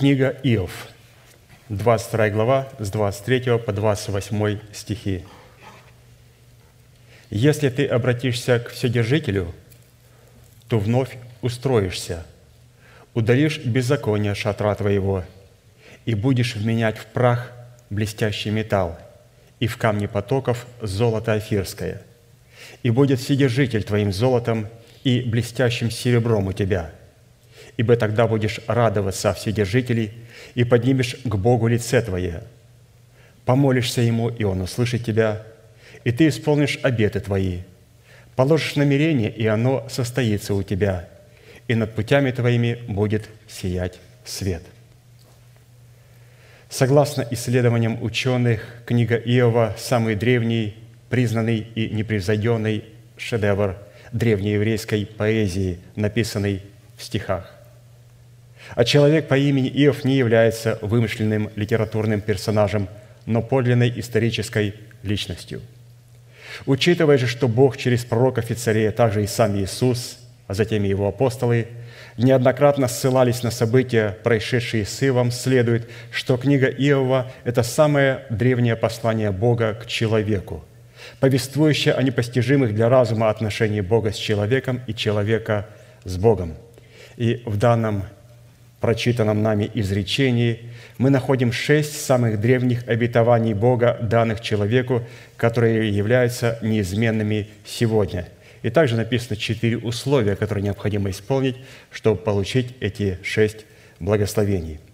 Книга Иов, 22 глава, с 23 по 28 стихи. «Если ты обратишься к Вседержителю, то вновь устроишься, удалишь беззаконие шатра твоего, и будешь вменять в прах блестящий металл, и в камни потоков золото афирское. И будет Вседержитель твоим золотом и блестящим серебром у тебя – ибо тогда будешь радоваться Вседержителей и поднимешь к Богу лице твое. Помолишься Ему, и Он услышит тебя, и ты исполнишь обеты твои. Положишь намерение, и оно состоится у тебя, и над путями твоими будет сиять свет». Согласно исследованиям ученых, книга Иова – самый древний, признанный и непревзойденный шедевр древнееврейской поэзии, написанный в стихах. А человек по имени Иов не является вымышленным литературным персонажем, но подлинной исторической личностью. Учитывая же, что Бог через пророков и а также и сам Иисус, а затем и его апостолы, неоднократно ссылались на события, происшедшие с Иовом, следует, что книга Иова – это самое древнее послание Бога к человеку, повествующее о непостижимых для разума отношениях Бога с человеком и человека с Богом. И в данном прочитанном нами изречении, мы находим шесть самых древних обетований Бога, данных человеку, которые являются неизменными сегодня. И также написано четыре условия, которые необходимо исполнить, чтобы получить эти шесть благословений –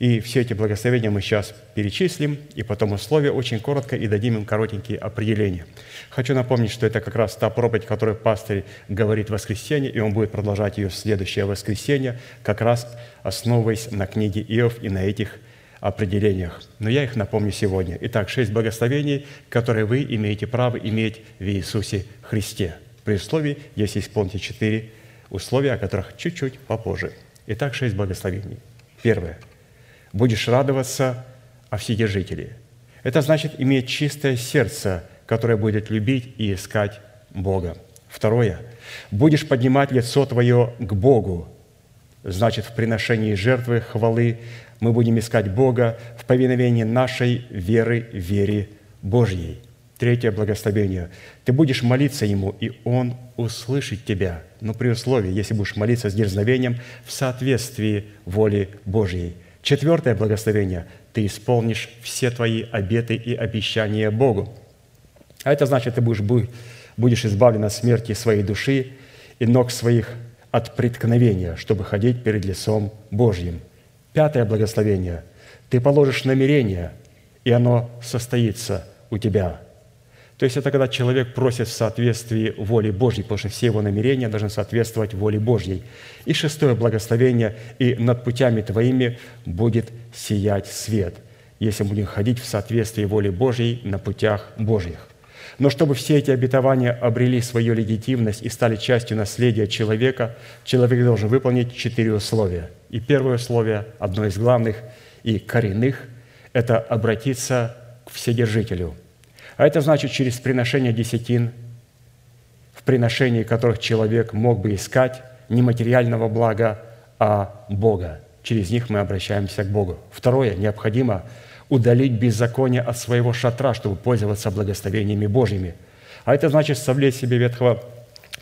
и все эти благословения мы сейчас перечислим, и потом условия очень коротко, и дадим им коротенькие определения. Хочу напомнить, что это как раз та проповедь, которую пастырь говорит в воскресенье, и он будет продолжать ее в следующее воскресенье, как раз основываясь на книге Иов и на этих определениях. Но я их напомню сегодня. Итак, шесть благословений, которые вы имеете право иметь в Иисусе Христе. При условии, если исполните четыре условия, о которых чуть-чуть попозже. Итак, шесть благословений. Первое – будешь радоваться о Вседержителе. Это значит иметь чистое сердце, которое будет любить и искать Бога. Второе. Будешь поднимать лицо твое к Богу. Значит, в приношении жертвы, хвалы мы будем искать Бога в повиновении нашей веры, вере Божьей. Третье благословение. Ты будешь молиться Ему, и Он услышит тебя, но при условии, если будешь молиться с дерзновением в соответствии воле Божьей – Четвертое благословение – ты исполнишь все твои обеты и обещания Богу. А это значит, ты будешь, будешь избавлен от смерти своей души и ног своих от преткновения, чтобы ходить перед лицом Божьим. Пятое благословение – ты положишь намерение, и оно состоится у тебя – то есть это когда человек просит в соответствии воли Божьей, потому что все его намерения должны соответствовать воле Божьей. И шестое благословение, и над путями твоими будет сиять свет, если будем ходить в соответствии воли Божьей на путях Божьих. Но чтобы все эти обетования обрели свою легитимность и стали частью наследия человека, человек должен выполнить четыре условия. И первое условие, одно из главных и коренных, это обратиться к Вседержителю – а это значит через приношение десятин, в приношении которых человек мог бы искать не материального блага, а Бога. Через них мы обращаемся к Богу. Второе, необходимо удалить беззаконие от своего шатра, чтобы пользоваться благословениями Божьими. А это значит совлечь себе ветхого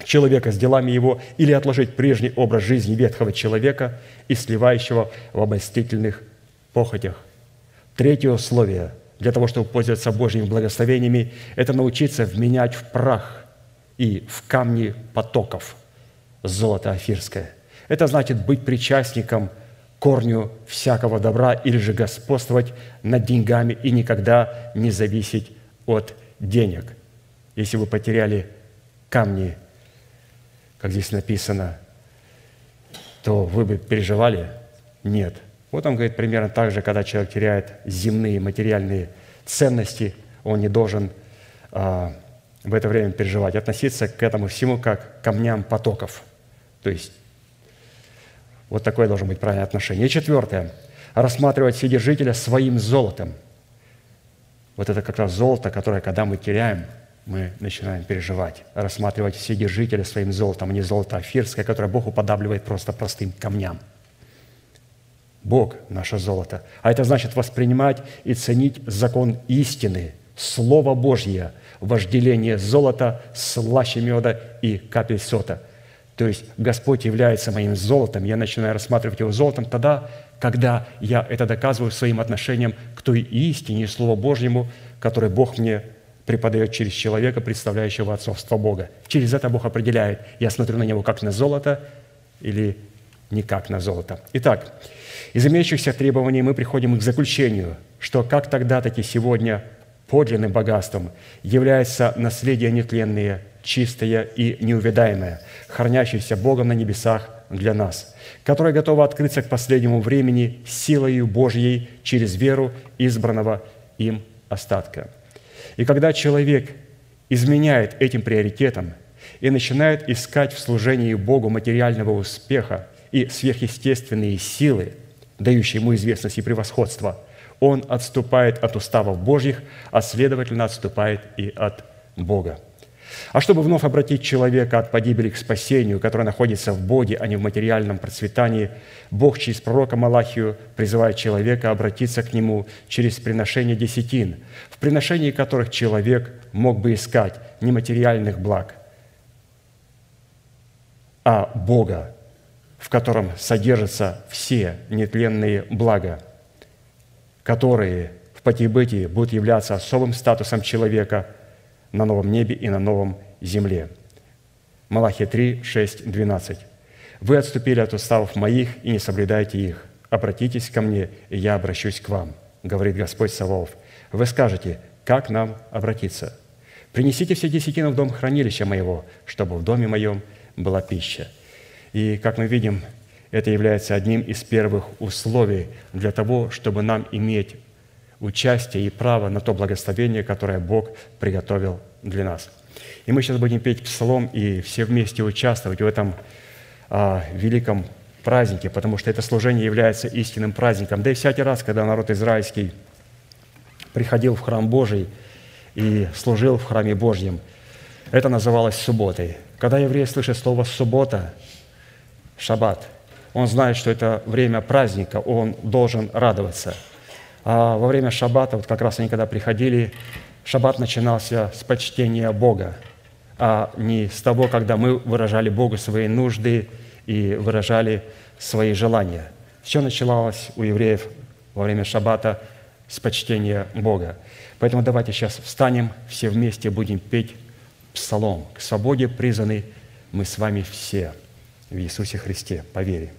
человека с делами его или отложить прежний образ жизни ветхого человека и сливающего в обольстительных похотях. Третье условие – для того, чтобы пользоваться Божьими благословениями, это научиться вменять в прах и в камни потоков золото афирское. Это значит быть причастником корню всякого добра или же господствовать над деньгами и никогда не зависеть от денег. Если вы потеряли камни, как здесь написано, то вы бы переживали? Нет – вот он говорит примерно так же, когда человек теряет земные материальные ценности, он не должен а, в это время переживать, относиться к этому всему как к камням потоков. То есть вот такое должно быть правильное отношение. И четвертое. Рассматривать Вседержителя своим золотом. Вот это как раз золото, которое, когда мы теряем, мы начинаем переживать. Рассматривать Вседержителя своим золотом, а не золото афирское, которое Бог уподабливает просто простым камням – Бог – наше золото. А это значит воспринимать и ценить закон истины, Слово Божье, вожделение золота слаще меда и капель сота. То есть Господь является моим золотом, я начинаю рассматривать его золотом тогда, когда я это доказываю своим отношением к той истине и Слову Божьему, которое Бог мне преподает через человека, представляющего отцовство Бога. Через это Бог определяет, я смотрю на него как на золото или не как на золото. Итак, из имеющихся требований мы приходим к заключению, что как тогда, так и сегодня подлинным богатством является наследие нетленное, чистое и неувядаемое, хранящееся Богом на небесах для нас, которое готово открыться к последнему времени силою Божьей через веру избранного им остатка. И когда человек изменяет этим приоритетам и начинает искать в служении Богу материального успеха и сверхъестественные силы, дающие ему известность и превосходство, он отступает от уставов Божьих, а следовательно отступает и от Бога. А чтобы вновь обратить человека от погибели к спасению, которое находится в Боге, а не в материальном процветании, Бог через пророка Малахию призывает человека обратиться к Нему через приношение десятин, в приношении которых человек мог бы искать не материальных благ, а Бога, в котором содержатся все нетленные блага, которые в потибытии будут являться особым статусом человека – на новом небе и на новом земле». Малахия 3, 6, 12. «Вы отступили от уставов моих и не соблюдаете их. Обратитесь ко мне, и я обращусь к вам, говорит Господь Саваоф. Вы скажете, как нам обратиться? Принесите все десятины в дом хранилища моего, чтобы в доме моем была пища». И, как мы видим, это является одним из первых условий для того, чтобы нам иметь участие и право на то благословение, которое Бог приготовил для нас. И мы сейчас будем петь псалом и все вместе участвовать в этом а, великом празднике, потому что это служение является истинным праздником. Да и всякий раз, когда народ израильский приходил в храм Божий и служил в храме Божьем, это называлось субботой. Когда еврей слышит слово «суббота», «шаббат», он знает, что это время праздника, он должен радоваться – а во время шаббата, вот как раз они когда приходили, шаббат начинался с почтения Бога, а не с того, когда мы выражали Богу свои нужды и выражали свои желания. Все начиналось у евреев во время шаббата с почтения Бога. Поэтому давайте сейчас встанем, все вместе будем петь псалом. К свободе призваны мы с вами все в Иисусе Христе по вере.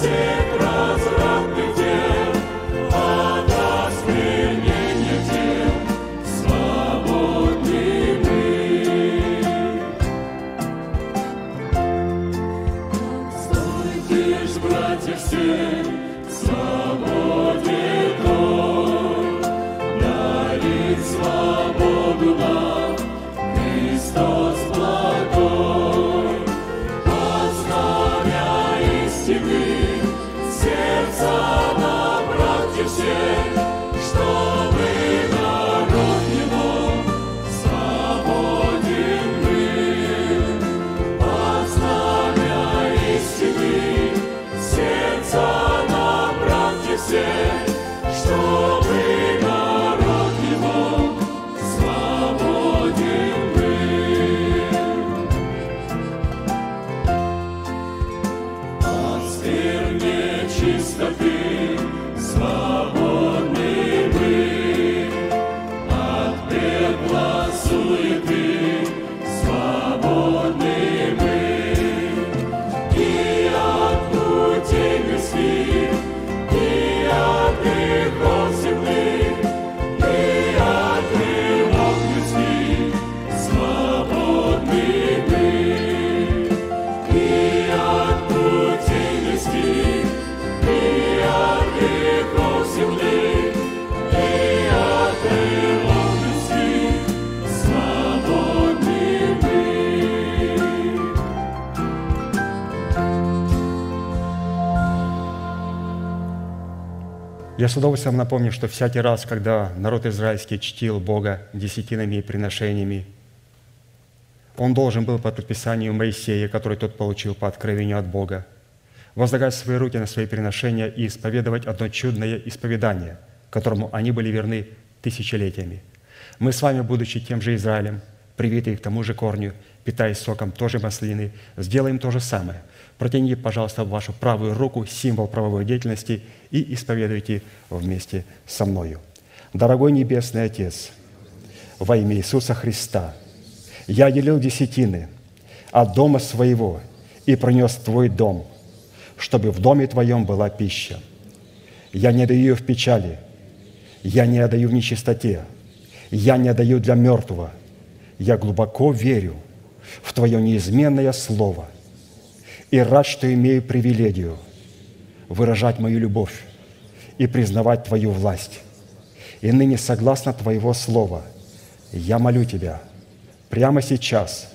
sin. Спасе, чтобы Я с удовольствием напомню, что всякий раз, когда народ израильский чтил Бога десятинами и приношениями, он должен был по предписанию Моисея, который тот получил по откровению от Бога, возлагать свои руки на свои приношения и исповедовать одно чудное исповедание, которому они были верны тысячелетиями. Мы с вами, будучи тем же Израилем, привитые к тому же корню, питаясь соком тоже маслины, сделаем то же самое. Протяните, пожалуйста, вашу правую руку, символ правовой деятельности, и исповедуйте вместе со мною. Дорогой Небесный Отец, во имя Иисуса Христа, я делил десятины от дома своего и принес Твой дом, чтобы в доме Твоем была пища. Я не даю ее в печали, я не отдаю в нечистоте, я не отдаю для мертвого. Я глубоко верю в Твое неизменное Слово – и рад, что имею привилегию выражать мою любовь и признавать Твою власть. И ныне, согласно Твоего Слова, я молю Тебя прямо сейчас,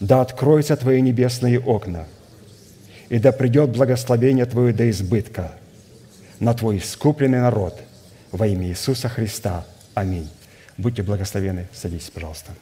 да откроются Твои небесные окна, и да придет благословение Твое до избытка на Твой искупленный народ во имя Иисуса Христа. Аминь. Будьте благословены. Садитесь, пожалуйста.